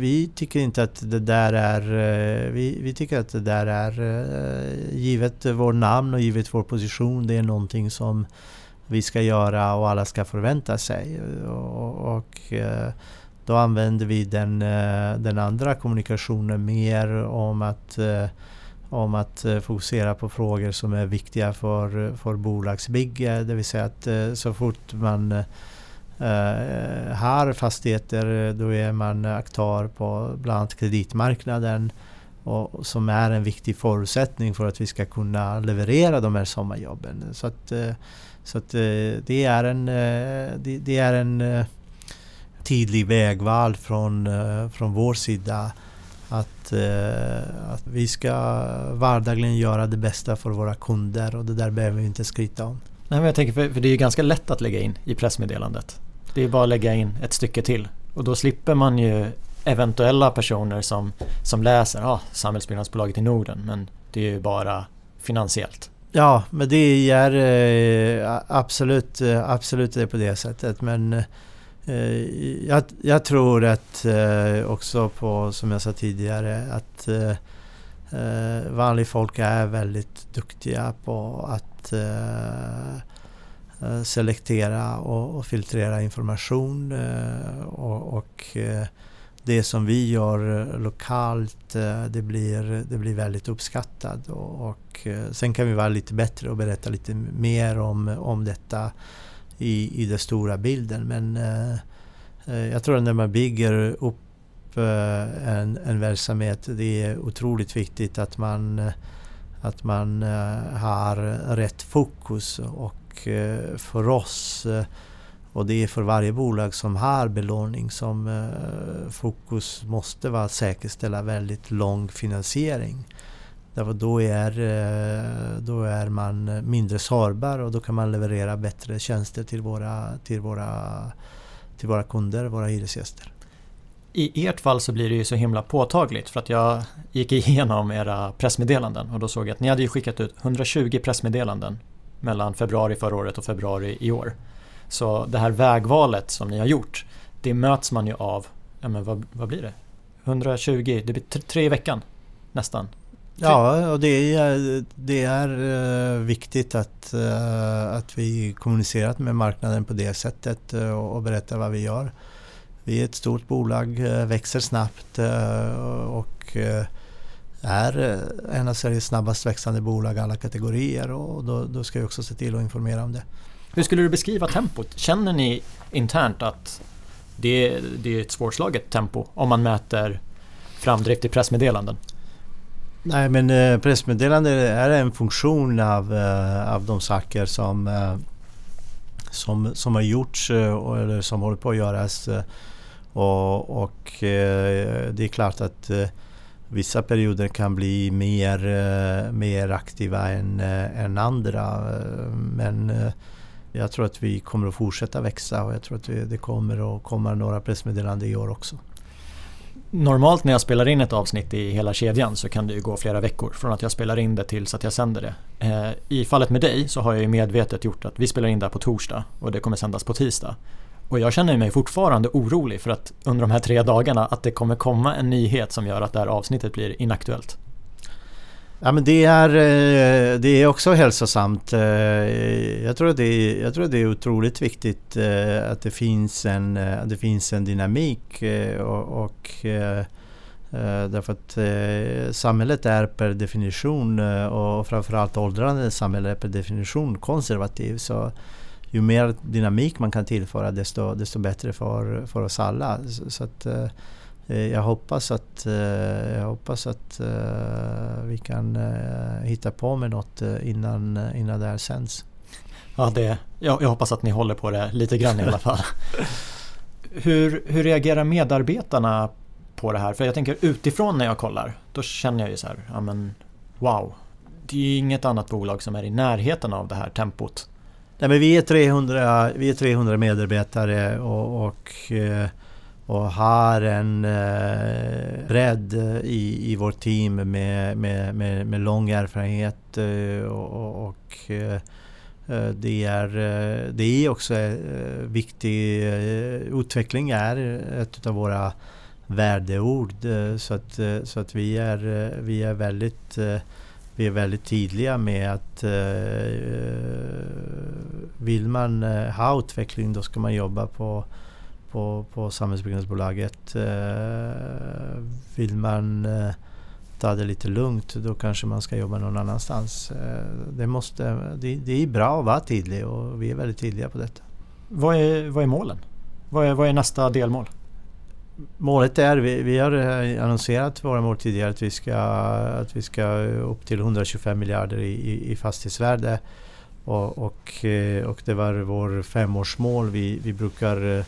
B: vi tycker inte att det där är... Eh, vi, vi tycker att det där är... Eh, givet vår namn och givet vår position, det är någonting som vi ska göra och alla ska förvänta sig. Och, och eh, då använder vi den, eh, den andra kommunikationen mer om att eh, om att eh, fokusera på frågor som är viktiga för, för bolagsbygge. Det vill säga att så fort man har fastigheter då är man aktör på bland annat kreditmarknaden och, som är en viktig förutsättning för att vi ska kunna leverera de här sommarjobben. Så att, så att det är en, det, det, är en tydlig vägval från, från vår sida att, att vi ska vardagligen göra det bästa för våra kunder och det där behöver vi inte skryta om.
A: Nej, men jag tänker för, för det är ju ganska lätt att lägga in i pressmeddelandet Det är bara att lägga in ett stycke till. Och då slipper man ju eventuella personer som, som läser ah, Samhällsbyggnadsbolaget i Norden. Men det är ju bara finansiellt.
B: Ja, men det är eh, absolut, eh, absolut det på det sättet. Men eh, Eh, jag, jag, tror att eh, också på, som jag sa tidigare, att eh, eh vanligt folk är väldigt duktiga på att selektera och, och, filtrera information. och, och det som vi gör lokalt det blir, det blir väldigt uppskattat. Och, och sen kan vi vara lite bättre och berätta lite mer om, om detta i, i den stora bilden. Men eh, eh, jag tror att när man bygger upp eh, en, en verksamhet det är otroligt viktigt att man, eh, att man har rätt fokus. Och för oss och det är för varje bolag som har belåning som eh, fokus måste vara att säkerställa väldigt lång finansiering. Därför då är, eh, då är man mindre sårbar och då kan man leverera bättre tjänster till våra, till våra, till våra kunder, våra hyresgäster.
A: I ert fall så blir det ju så himla påtagligt för att jag gick igenom era pressmeddelanden och då såg jag att ni hade skickat ut 120 pressmeddelanden mellan februari förra året och februari i år. Så det här vägvalet som ni har gjort, det möts man ju av, ja men vad, vad blir det? 120, det blir tre i veckan nästan.
B: Ja, och det är, det är uh, viktigt att, uh, att vi kommunicerar med marknaden på det sättet uh, och berättar vad vi gör. Vi är ett stort bolag, växer snabbt och är en av Sveriges snabbast växande bolag alla kategorier och då, då ska vi också se till att informera om det.
A: Hur skulle du beskriva tempot? Känner ni internt att det är, det är ett svårslaget tempo om man mäter framdrift i pressmeddelanden?
B: Nej men eh, pressmeddelande är en funktion av, eh, av de saker som, eh, som, som har gjorts eh, eller som håller på att göras. Eh, och, och eh, det är klart att vissa perioder kan bli mer, mer aktiva än, än andra. Men jag tror att vi kommer att fortsätta växa och jag tror att det kommer att komma några pressmeddelanden i år också.
A: Normalt när jag spelar in ett avsnitt i hela kedjan så kan det ju gå flera veckor från att jag spelar in det tills att jag sänder det. Eh, I fallet med dig så har jag ju medvetet gjort att vi spelar in det här på torsdag och det kommer sändas på tisdag. Och jag känner mig fortfarande orolig för att under de här tre dagarna att det kommer komma en nyhet som gör att det här avsnittet blir inaktuellt.
B: Ja, men det, är, eh, det är också hälsosamt. Eh, jag tror, att det är, jag tror att det är otroligt viktigt eh, att det finns en, det finns en dynamik. Och, och Därför att samhället är per definition och framförallt åldrande samhälle är per definition konservativ. Så ju mer dynamik man kan tillföra desto, desto bättre för, för oss alla. Så att, jag hoppas att, eh, jag hoppas att eh, vi kan hitta på med något innan, innan det här sänds.
A: Ja, det, jag, jag hoppas att ni håller på det lite grann i alla fall. hur, hur reagerar medarbetarna på det här? För jag tänker utifrån när jag kollar, då känner jag ju så här, ja men wow. Det är ju inget annat bolag som är i närheten av det här tempot.
B: Nej, men vi, är 300, vi är 300 medarbetare och, och och har en eh, bredd i, i vårt team med, med, med, med lång erfarenhet eh, och, och eh, eh, det är, eh, det är också eh, viktig utveckling är ett av våra värdeord. Så att, så att vi, är, vi, är väldigt, vi är väldigt tydliga med att vill man ha utveckling då ska man jobba på på, på Samhällsbyggnadsbolaget. Eh, vill man eh, ta det lite lugnt då kanske man ska jobba någon annanstans. Eh, det, måste, det, det är bra att vara tydlig och vi är väldigt tydliga på detta.
A: Vad är, vad är målen? Vad är, vad är nästa delmål?
B: Målet är, vi, vi har annonserat våra mål tidigare att vi ska, att vi ska upp till 125 miljarder i, i, i fastighetsvärde. Och, och, och det var vår femårsmål. Vi, vi brukar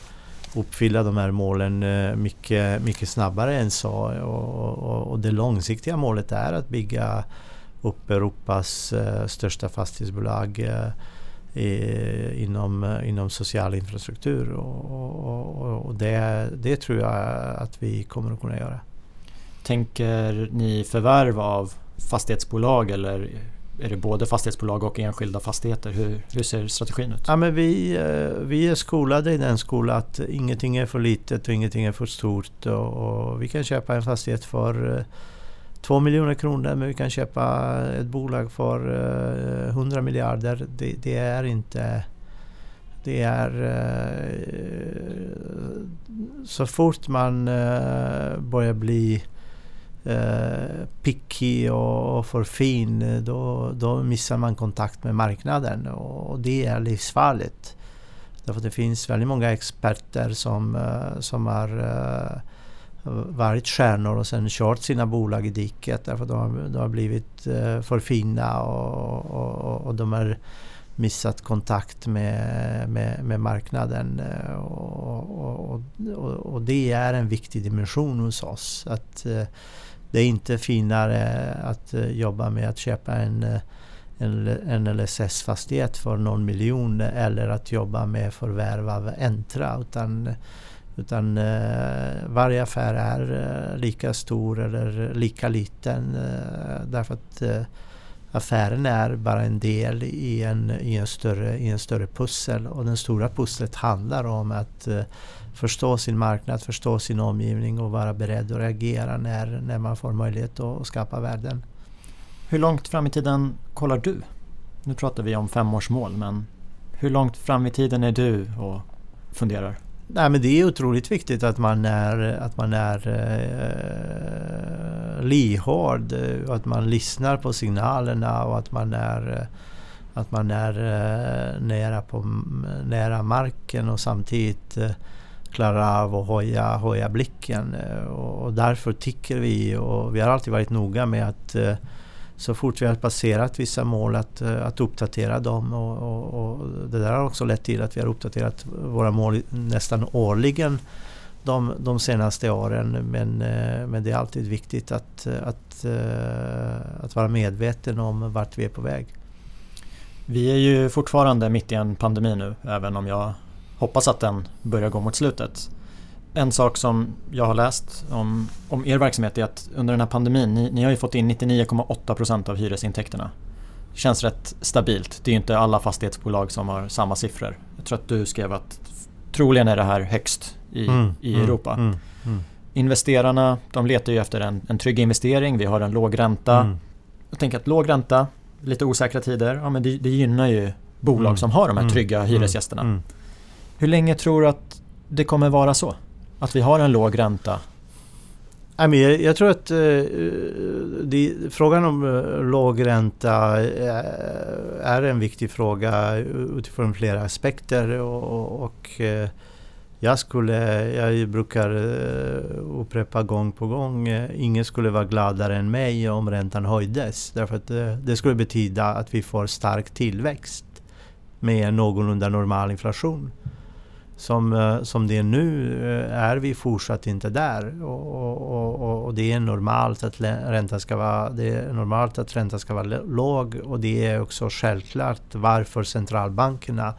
B: uppfylla de här målen eh, mycket, mycket snabbare än så. Och, och, och det långsiktiga målet är att bygga upp Europas eh, största fastighetsbolag eh, inom, inom social infrastruktur och, och, och det, det tror jag att vi kommer att kunna göra.
A: Tänker ni förvärv av fastighetsbolag eller är det både fastighetsbolag och enskilda fastigheter? Hur, hur ser strategin ut?
B: Ja, men vi, eh, vi är skolade i den skolan att ingenting är för litet och ingenting är för stort. Och, och vi kan köpa en fastighet för eh, 2 miljoner kronor men vi kan köpa ett bolag för eh, 100 miljarder. Det, det är inte... Det är... Så fort man börjar bli eh, picky och för fin då, då missar man kontakt med marknaden och det är livsfarligt. Därför det finns väldigt många experter som, eh, som har eh, varit stjärnor och sen kört sina bolag i diket därför de har, de har blivit eh, för fina och, och, och de har missat kontakt med, med, med marknaden. Och, och, och, det är en viktig dimension hos oss. Att det är inte finare att eh, jobba med att köpa en, eh, en, en LSS-fastighet för någon miljon eller att jobba med förvärv av Entra. Utan, utan eh, varje affär är lika stor eller lika liten därför att affären är bara en del i en, i, en större, i en större pussel och det stora pusslet handlar om att förstå sin marknad, förstå sin omgivning och vara beredd att reagera när, när man får möjlighet att skapa värden.
A: Hur långt fram i tiden kollar du? Nu pratar vi om femårsmål men hur långt fram i tiden är du och funderar?
B: Nej, men det är otroligt viktigt att man är, att man är eh, lyhörd och att man lyssnar på signalerna och att man är, att man är eh, nära, på, nära marken och samtidigt eh, klarar av att höja, höja blicken. Eh, och därför tycker vi, och vi har alltid varit noga med att eh, så fort vi har passerat vissa mål att, eh, att uppdatera dem. Och, och, och, det där har också lett till att vi har uppdaterat våra mål nästan årligen de, de senaste åren. Men, men det är alltid viktigt att, att, att vara medveten om vart vi är på väg.
A: Vi är ju fortfarande mitt i en pandemi nu, även om jag hoppas att den börjar gå mot slutet. En sak som jag har läst om, om er verksamhet är att under den här pandemin, ni, ni har ju fått in 99,8% av hyresintäkterna. Det känns rätt stabilt. Det är ju inte alla fastighetsbolag som har samma siffror. Jag tror att du skrev att troligen är det här högst i, mm, i mm, Europa. Mm, mm, Investerarna de letar ju efter en, en trygg investering. Vi har en låg ränta. Mm. Jag tänker att låg ränta, lite osäkra tider, ja, men det, det gynnar ju bolag mm. som har de här trygga hyresgästerna. Hur länge tror du att det kommer vara så? Att vi har en låg ränta?
B: Jag tror att eh, det, frågan om eh, låg ränta eh, är en viktig fråga utifrån flera aspekter. Och, jag, skulle, jag brukar upprepa gång på gång, ingen skulle vara gladare än mig om räntan höjdes. Därför att det skulle betyda att vi får stark tillväxt med någorlunda normal inflation. Som, eh, som det är nu eh, är vi fortsatt inte där. Och, och, och, och, det är normalt att räntan ska vara, det är normalt att räntan ska vara låg och det är också självklart varför centralbankerna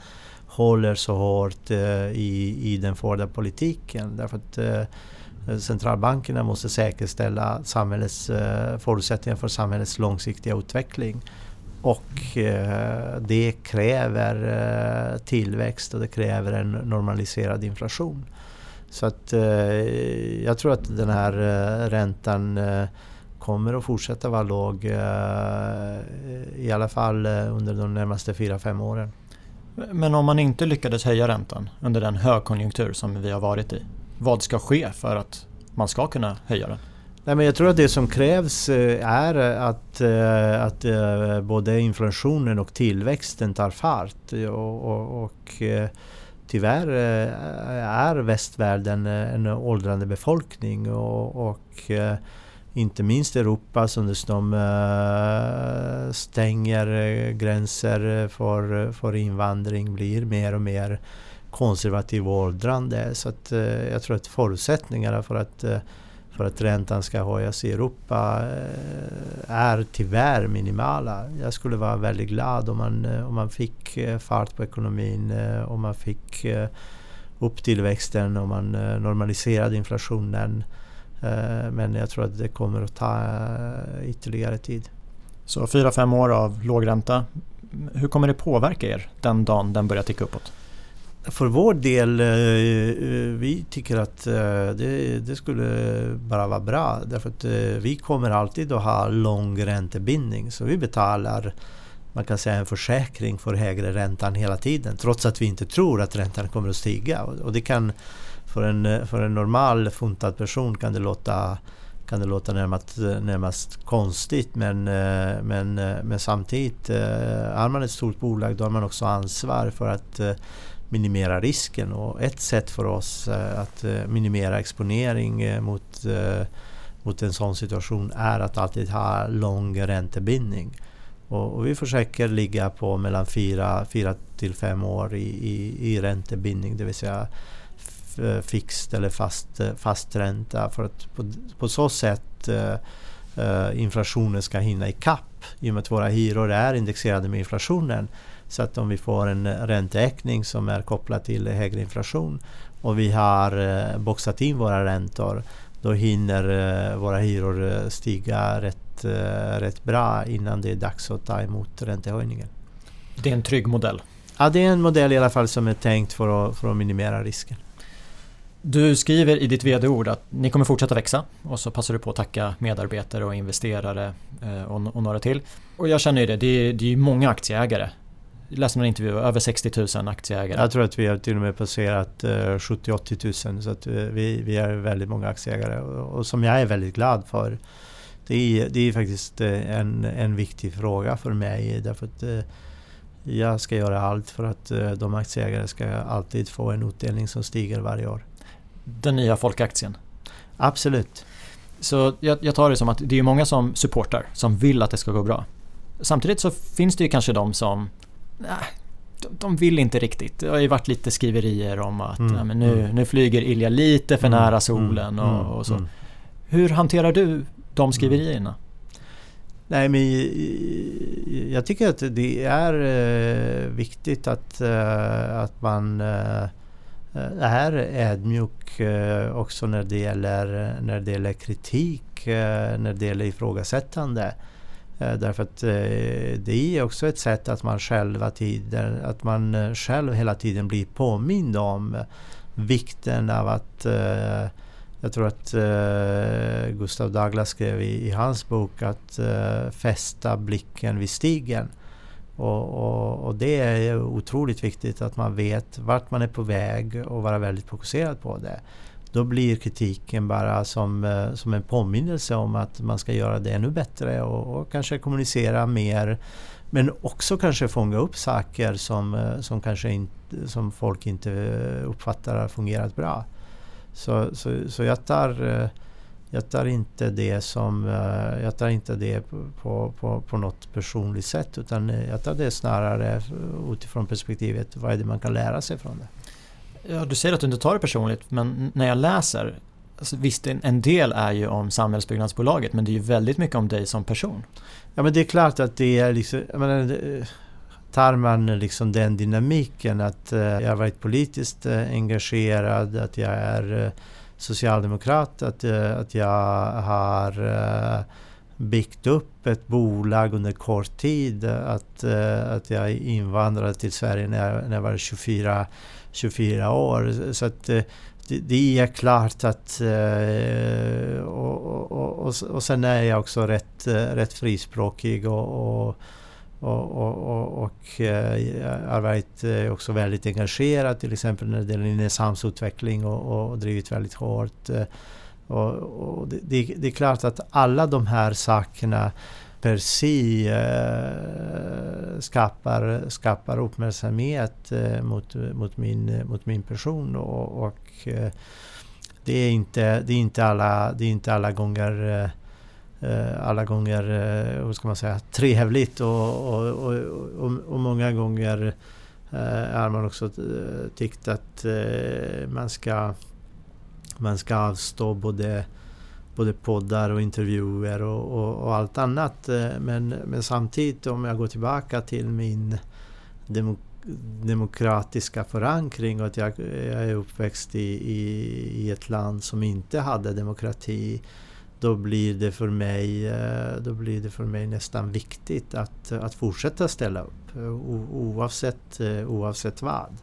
B: håller så hårt eh, i, i den förda politiken. Därför att centralbankerna måste säkerställa samhällets, förutsättningar för samhällets långsiktiga utveckling. Och eh, det kräver eh, tillväxt och det kräver en normaliserad inflation. Så att eh, jag tror att den här eh, räntan eh, kommer att fortsätta vara låg eh, i alla fall under de närmaste 4-5 åren.
A: Men om man inte lyckades höja räntan under den högkonjunktur som vi har varit i, vad ska ske för att man ska kunna höja den?
B: Nej, men jag tror att det som krävs eh, är att, eh, att eh, både inflationen och tillväxten tar fart. Och, och, och tyvärr är västvärlden en åldrande befolkning och, och inte minst Europa som dessutom stänger gränser för, för invandring blir mer och mer konservativ och åldrande. Så att jag tror att förutsättningarna för att för att räntan ska höjas i Europa eh, är tyvärr minimala. Jag skulle vara väldigt glad om man, eh, om man fick eh, fart på ekonomin, om man fick upp tillväxten, om man normaliserade inflationen. Men jag tror att det kommer att ta ytterligare tid.
A: Så 4-5 år av låg ränta. Hur kommer det påverka er den dagen den börjar ticka uppåt?
B: För vår del, eh, eh, vi tycker att eh, det, det, skulle bara vara bra. Därför att vi kommer alltid att ha lång räntebindning. Så vi betalar man kan säga en försäkring för högre räntan hela tiden. Trots att vi inte tror att räntan kommer att stiga. Och det kan, för en, för en normal funtad person kan det låta kan det låta närmast, närmast konstigt men, men, men samtidigt, är man ett stort bolag då har man också ansvar för att minimera risken. Och ett sätt för oss eh, att eh, minimera exponering eh, mot, mot en sån situation är att alltid ha lång räntebindning. Och, och vi försöker ligga på mellan 4 till 5 år i, i, i räntebindning, det vill säga fixt eller fast, fast ränta för att på, på så sätt inflationen ska hinna ikapp i och med att våra hyror är indexerade med inflationen så att om vi får en ränteökning som är kopplad till högre inflation och vi har eh, boxat in våra räntor då hinner eh, våra hyror eh, stiga rätt, rätt bra innan det är dags att ta emot räntehöjningen.
A: Det är en trygg modell?
B: Ja, det är en modell i alla fall som är tänkt för att, för att minimera risken.
A: Du skriver i ditt vd-ord att ni kommer fortsätta växa och så passar du på att tacka medarbetare och investerare och, och några till. Och jag känner ju det, det är, det är många aktieägare jag läste någon intervju, över 60 000 aktieägare.
B: Jag tror att vi har till och med passerat 70-80 000 så att vi, vi är väldigt många aktieägare och, och som jag är väldigt glad för. Det är, det är faktiskt eh, en, en viktig fråga för mig därför att eh, jag ska göra allt för att eh, de aktieägare ska alltid få en utdelning som stiger varje år.
A: Den nya folkaktien?
B: Absolut.
A: Så jag, jag tar det som att det är många som supportar, som vill att det ska gå bra. Samtidigt så finns det ju kanske de som nej, de, vill inte riktigt. Det har ju varit lite skriverier om att mm. ja, men nu, mm. nu flyger Ilja lite för mm. nära solen och, mm. och så. Mm. Hur hanterar du de skriverierna?
B: Nej, men jag tycker att det är eh, viktigt att, eh, att man eh, är ödmjuk också när det gäller, när det gäller kritik, när det gäller ifrågasättande. Eh, därför att eh, det är också ett sätt att man själva tiden, att man eh, själv hela tiden blir påmind om vikten av att jag tror att Gustav Douglas skrev i, hans bok att fästa blicken vid stigen. Och, och, och, det är otroligt viktigt att man vet vart man är på väg och vara väldigt fokuserad på det då blir kritiken bara som, eh, som en påminnelse om att man ska göra det ännu bättre och, och kanske kommunicera mer. Men också kanske fånga upp saker som, eh, som, kanske inte, som folk inte eh, uppfattar har fungerat bra. Så, så, så jag, tar, jag tar inte det som jag tar inte det på, på, på något personligt sätt utan jag tar det snarare utifrån perspektivet vad är det man kan lära sig från det.
A: Ja, du säger att du inte tar det personligt, men när jag läser Alltså visst, en del är ju om samhällsbyggnadsbolaget men det är ju väldigt mycket om dig som person.
B: Ja men det är klart att det är liksom, jag menar, tar man liksom den dynamiken att eh, jag har varit politiskt eh, engagerad, att jag är eh, socialdemokrat, att, att jag har byggt upp ett bolag under kort tid, att, eh, att jag invandrade till Sverige när jag, när jag var 24 24 år. Så att eh, det, det är klart att... Eh, och, och, och, och sen är jag också rätt, eh, rätt frispråkig och, och och, och, och, jag eh, har varit också väldigt engagerad till exempel när det gäller Nynäshamnsutveckling och, och drivit väldigt hårt. Och, och det, det, är klart att alla de här sakerna per se eh, skapar, skapar uppmärksamhet eh, mot, mot, min, mot min person. Och, och eh, det, är inte, det, är inte alla, det är inte alla gånger eh, eh, alla gånger, eh, hur ska man säga, trevligt och, och, och, och många gånger har man också tyckt att man ska, man ska avstå både både poddar och intervjuer och, och, och, allt annat. Eh, men, men samtidigt om jag går tillbaka till min demok demokratiska förankring och att jag, jag är uppväxt i, i, i, ett land som inte hade demokrati då blir det för mig, eh, då blir det för mig nästan viktigt att, att fortsätta ställa upp eh, oavsett, oavsett vad.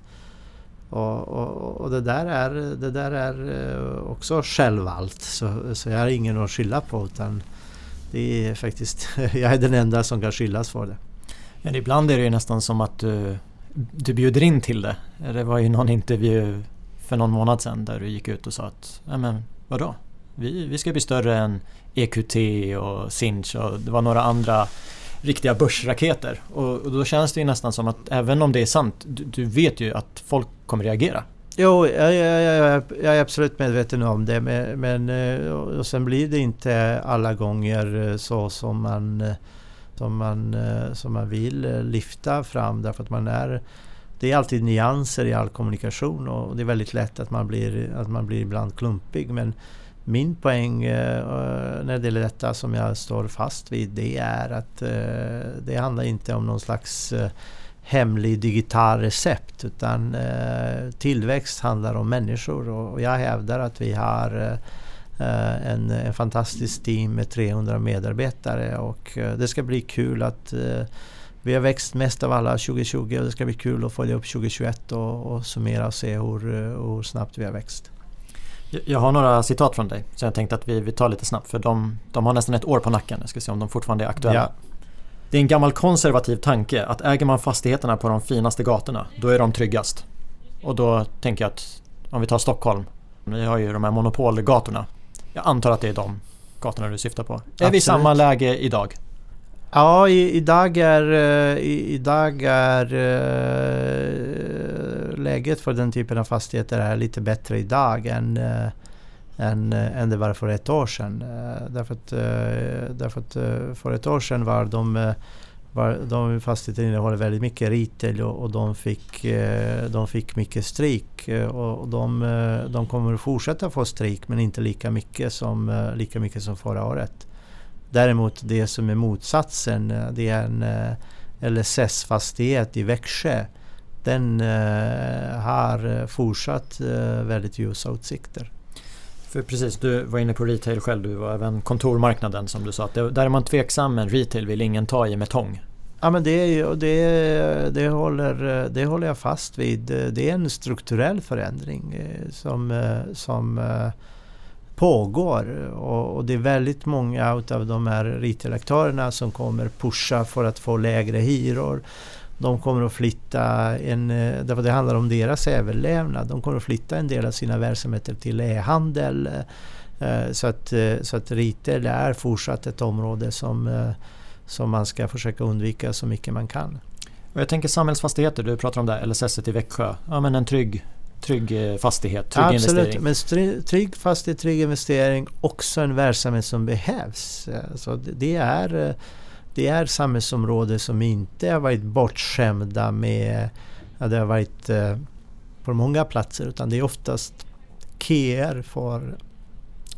B: Och, och, och, det, där är, det där är eh, också självvalt så, så jag har ingen att skylla på utan det är faktiskt, jag är den enda som kan skyllas för det.
A: Men ibland är det ju nästan som att du, du bjuder in till det. Det var ju någon intervju för någon månad sedan där du gick ut och sa att, men vadå? Vi, vi ska bli större än EQT och Sinch och det var några andra riktiga börsraketer. Och, och, då känns det ju nästan som att även om det är sant, du, du vet ju att folk kommer reagera.
B: Jo, jag, jag, jag, jag, är absolut medveten om det. Men, men eh, och sen blir det inte alla gånger eh, så som man, eh, som man, som man vill lyfta fram. Därför att man är... Det är alltid nyanser i all kommunikation och det är väldigt lätt att man blir, att man blir ibland klumpig. Men min poäng eh, när det gäller detta som jag står fast vid det är att eh, det handlar inte om någon slags eh, hemlig digital recept utan tillväxt handlar om människor och jag hävdar att vi har en, en fantastisk team med 300 medarbetare och det ska bli kul att vi har växt mest av alla 2020 och det ska bli kul att följa upp 2021 och, och summera och se hur, hur snabbt vi har växt.
A: Jag har några citat från dig så jag tänkte att vi, vi tar lite snabbt för de, de har nästan ett år på nacken. Jag ska se om de fortfarande är aktuella. Ja. Det är en gammal konservativ tanke att äger man fastigheterna på de finaste gatorna då är de tryggast. Och då tänker jag att om vi tar Stockholm. Vi har ju de här monopolgatorna. Jag antar att det är de gatorna du syftar på. Absolut. Är vi i samma läge idag?
B: Ja, i, idag är, eh, i, idag är uh, läget för den typen av fastigheter är lite bättre idag än, uh, än, än det var för ett år sedan. Uh, därför att, därför att för ett år sedan var de, var, de fastigheterna innehåller väldigt mycket retail och, och de, fick, de fick mycket stryk. Och de, de kommer att fortsätta få stryk men inte lika mycket som, lika mycket som förra året. Däremot det som är motsatsen, eh, det är en eh, LSS-fastighet i Växjö. Den eh, har fortsatt väldigt ljusa utsikter.
A: För precis, du var inne på retail själv, du var även kontormarknaden som du sa. Att där är man tveksam men retail vill ingen ta i med tång.
B: Ja men det, det, det, håller, det håller jag fast vid. Det är en strukturell förändring som, som pågår och, och, det är väldigt många utav de här retail-aktörerna som kommer pusha för att få lägre hyror. De kommer att flytta, en, eh, därför det handlar om deras överlevnad, de kommer att flytta en del av sina verksamheter till e-handel. Eh, så att, eh, så att retail är fortsatt ett område som, som man ska försöka undvika så mycket man kan.
A: Och jag tänker samhällsfastigheter, du pratar om det, LSS i Växjö. Ja, men en trygg trygg eh, fastighet, trygg
B: Absolut,
A: investering.
B: men trygg fastighet, trygg investering, också en verksamhet som behövs. Alltså det, är, eh, det är samhällsområden som inte har varit bortskämda med, ja, det har varit eh, på många platser, utan det är oftast köer för,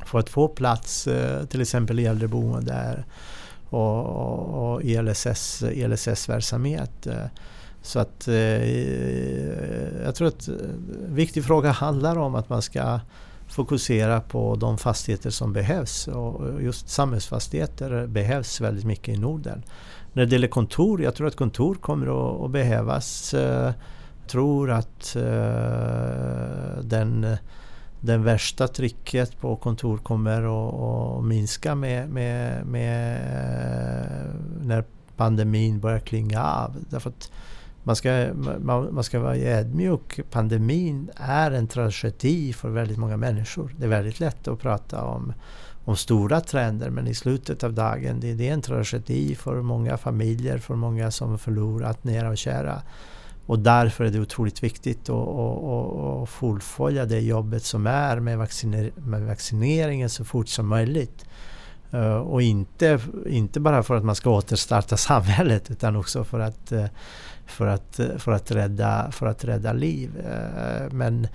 B: för att få plats, till exempel i äldreboende och, och, och i LSS-verksamhet. LSS så att eh, jag tror att en viktig fråga handlar om att man ska fokusera på de fastigheter som behövs och just samhällsfastigheter behövs väldigt mycket i Norden. När det gäller kontor, jag tror att kontor kommer att, behövas. Jag tror att eh, den, den värsta trycket på kontor kommer att, att minska med, med, med, när pandemin börjar klinga av. Därför att man ska, man, man ska vara ödmjuk. Pandemin är en tragedi för väldigt många människor. Det är väldigt lätt att prata om, om stora trender men i slutet av dagen det, det är en tragedi för många familjer, för många som förlorat nära och kära. Och därför är det otroligt viktigt att, att, att fullfölja det jobbet som är med, vacciner, med vaccineringen så fort som möjligt. Eh, och inte, inte bara för att man ska återstarta samhället utan också för att eh, för att, eh, för att, rädda, för att rädda liv. Men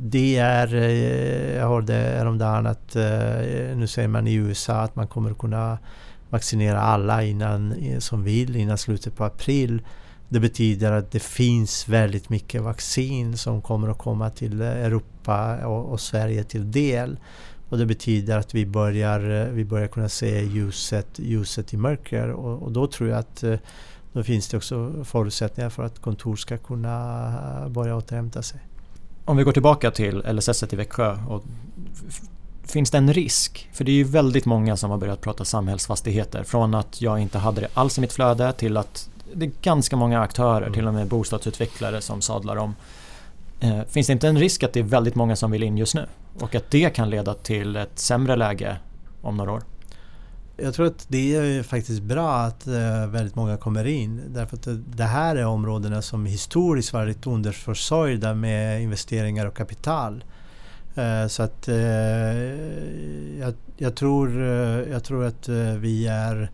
B: det är, jag hörde häromdagen att nu säger man i USA att man kommer kunna vaccinera alla innan, som vill innan slutet på april. Det betyder att det finns väldigt mycket vaccin som kommer att komma till Europa och, och Sverige till del. Och det betyder att vi börjar, vi börjar kunna se ljuset, ljuset i mörker och, och då tror jag att då finns det också förutsättningar för att kontor ska kunna börja återhämta sig.
A: Om vi går tillbaka till LSS i Växjö. Och finns det en risk? För det är ju väldigt många som har börjat prata samhällsfastigheter. Från att jag inte hade det alls i mitt flöde till att det är ganska många aktörer, mm. till och med bostadsutvecklare som sadlar om. Eh, finns det inte en risk att det är väldigt många som vill in just nu? Och att det kan leda till ett sämre läge om några år?
B: Jag tror att det är faktiskt bra att eh, väldigt många kommer in. Därför att det här är områdena som historiskt varit underförsörjda med investeringar och kapital. Eh, så att eh, jag, jag, tror, jag tror att vi är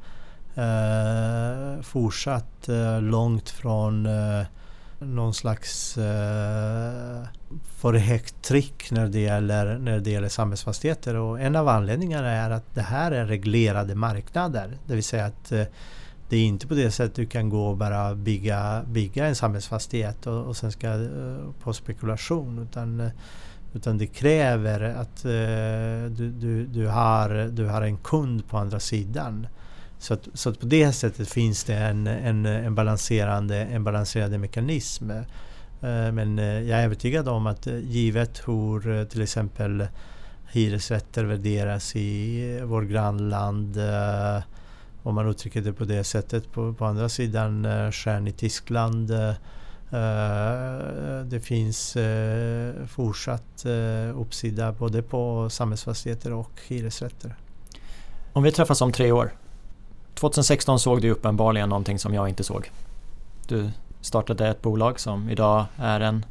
B: fortsatt långt från någon slags eh, för högt tryck när det, gäller, när det gäller samhällsfastigheter. Och en av anledningarna är att det här är reglerade marknader. Det vill säga att eh, det är inte på det sättet du kan gå och bara bygga, bygga en samhällsfastighet och, och sen ska eh, på spekulation. Utan, eh, utan det kräver att eh, du, du, du, har, du har en kund på andra sidan. Så att, så att på det sättet finns det en, en, en, balanserande, en balanserande mekanism. Eh, men eh, jag är övertygad om att eh, givet hur till exempel hyresrätter värderas i vårt grannland om man uttrycker det på det sättet. På, på andra sidan skärn i Tyskland. Det finns fortsatt uppsida både på samhällsfastigheter och hyresrätter.
A: Om vi träffas om tre år, 2016 såg du uppenbarligen någonting som jag inte såg. Du startade ett bolag som idag är en,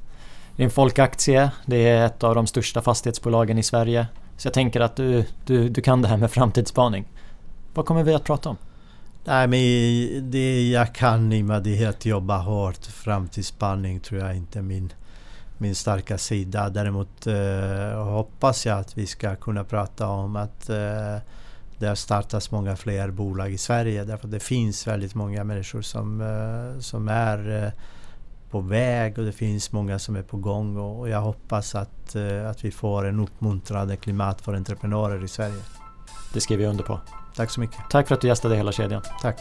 A: en folkaktie. Det är ett av de största fastighetsbolagen i Sverige. Så jag tänker att du, du, du kan det här med framtidsspaning. Vad kommer vi att prata om?
B: Nej, men det jag kan i med det är att jobba hårt. Framtidsspaning tror jag inte är min, min starka sida. Däremot eh, hoppas jag att vi ska kunna prata om att eh, det startas många fler bolag i Sverige därför att det finns väldigt många människor som, eh, som är eh, på väg och det finns många som är på gång och jag hoppas att, eh, att vi får en uppmuntrande klimat för entreprenörer i Sverige.
A: Det skriver jag under på.
B: Tack så mycket.
A: Tack för att du gästade hela kedjan.
B: Tack.